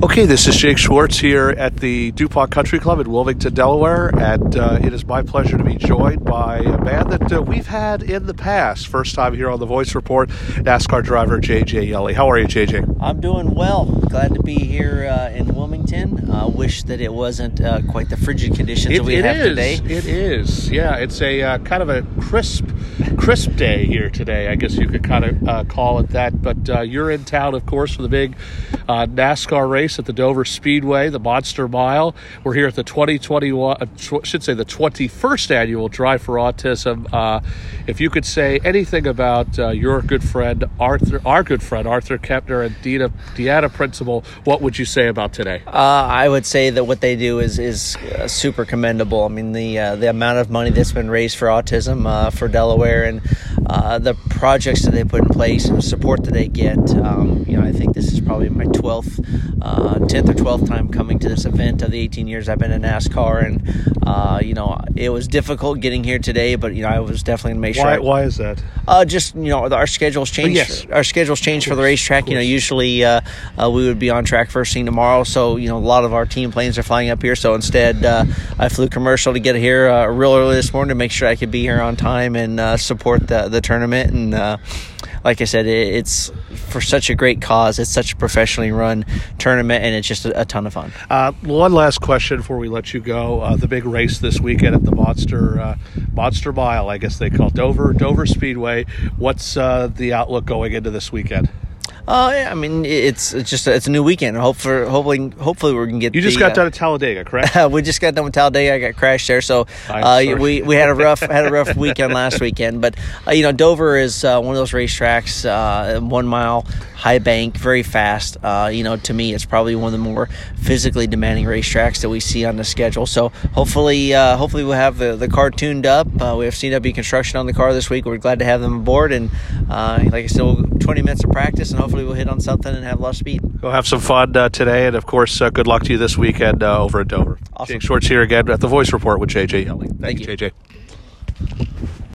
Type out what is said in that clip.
Okay, this is Jake Schwartz here at the DuPont Country Club in Wilmington, Delaware, and uh, it is my pleasure to be joined by a man that uh, we've had in the past. First time here on the Voice Report, NASCAR driver JJ Yeley. How are you, JJ? I'm doing well. Glad to be here uh, in Wilmington. Uh, wish that it wasn't uh, quite the frigid conditions It, that we it have is. today. It is. Yeah, it's a uh, kind of a crisp, crisp day here today. I guess you could kind of uh, call it that. But uh, you're in town, of course, for the big uh, NASCAR race at the Dover Speedway, the Monster Mile. We're here at the 2021, uh, should say the 21st annual Drive for Autism. Uh, if you could say anything about uh, your good friend Arthur, our good friend Arthur Kepner and Deanna, Deanna Principal, what would you say about today? Uh, I would say that what they do is is uh, super commendable. I mean, the uh, the amount of money that's been raised for autism for Delaware and the projects that they put in place and support that they get. Um, you know, I think this is probably my twelfth, uh, tenth or twelfth time coming to this event of the 18 years I've been in NASCAR, and uh, you know, it was difficult getting here today, but you know, I was definitely gonna make sure. Why, I- why is that? Uh, just you know, our schedules change. yes. Our schedules change for the racetrack. You know, usually uh, uh, we would be on track first thing tomorrow. So you know, a lot of our team planes are flying up here. So instead, uh, I flew commercial to get here uh, real early this morning to make sure I could be here on time and uh, support the the tournament. And uh, like I said, it, it's for such a great cause. It's such a professionally run tournament, and it's just a, a ton of fun. Uh, one last question before we let you go. Uh, the big race this weekend at the Monster uh, Monster Mile, I guess they call it Dover Dover Speedway. What's uh, the outlook going into this weekend? Uh, yeah, I mean, it's it's just it's a new weekend. Hope for hopefully hopefully we can get. You just the, got uh, done at Talladega, correct? we just got done with Talladega. I got crashed there, so uh, we we had a rough had a rough weekend last weekend. But uh, you know, Dover is uh, one of those racetracks, uh, one mile high bank, very fast. Uh, you know, to me, it's probably one of the more physically demanding racetracks that we see on the schedule. So hopefully, uh, hopefully we'll have the, the car tuned up. Uh, we have CW construction on the car this week. We're glad to have them aboard, and uh, like I said, we'll, 20 minutes of practice, and hopefully we'll hit on something and have a lot of speed. Go have some fun uh, today, and of course, uh, good luck to you this weekend uh, over at Dover. Awesome. Jake Schwartz here again at the Voice Report with JJ Yeley. Thank, Thank you, you. JJ.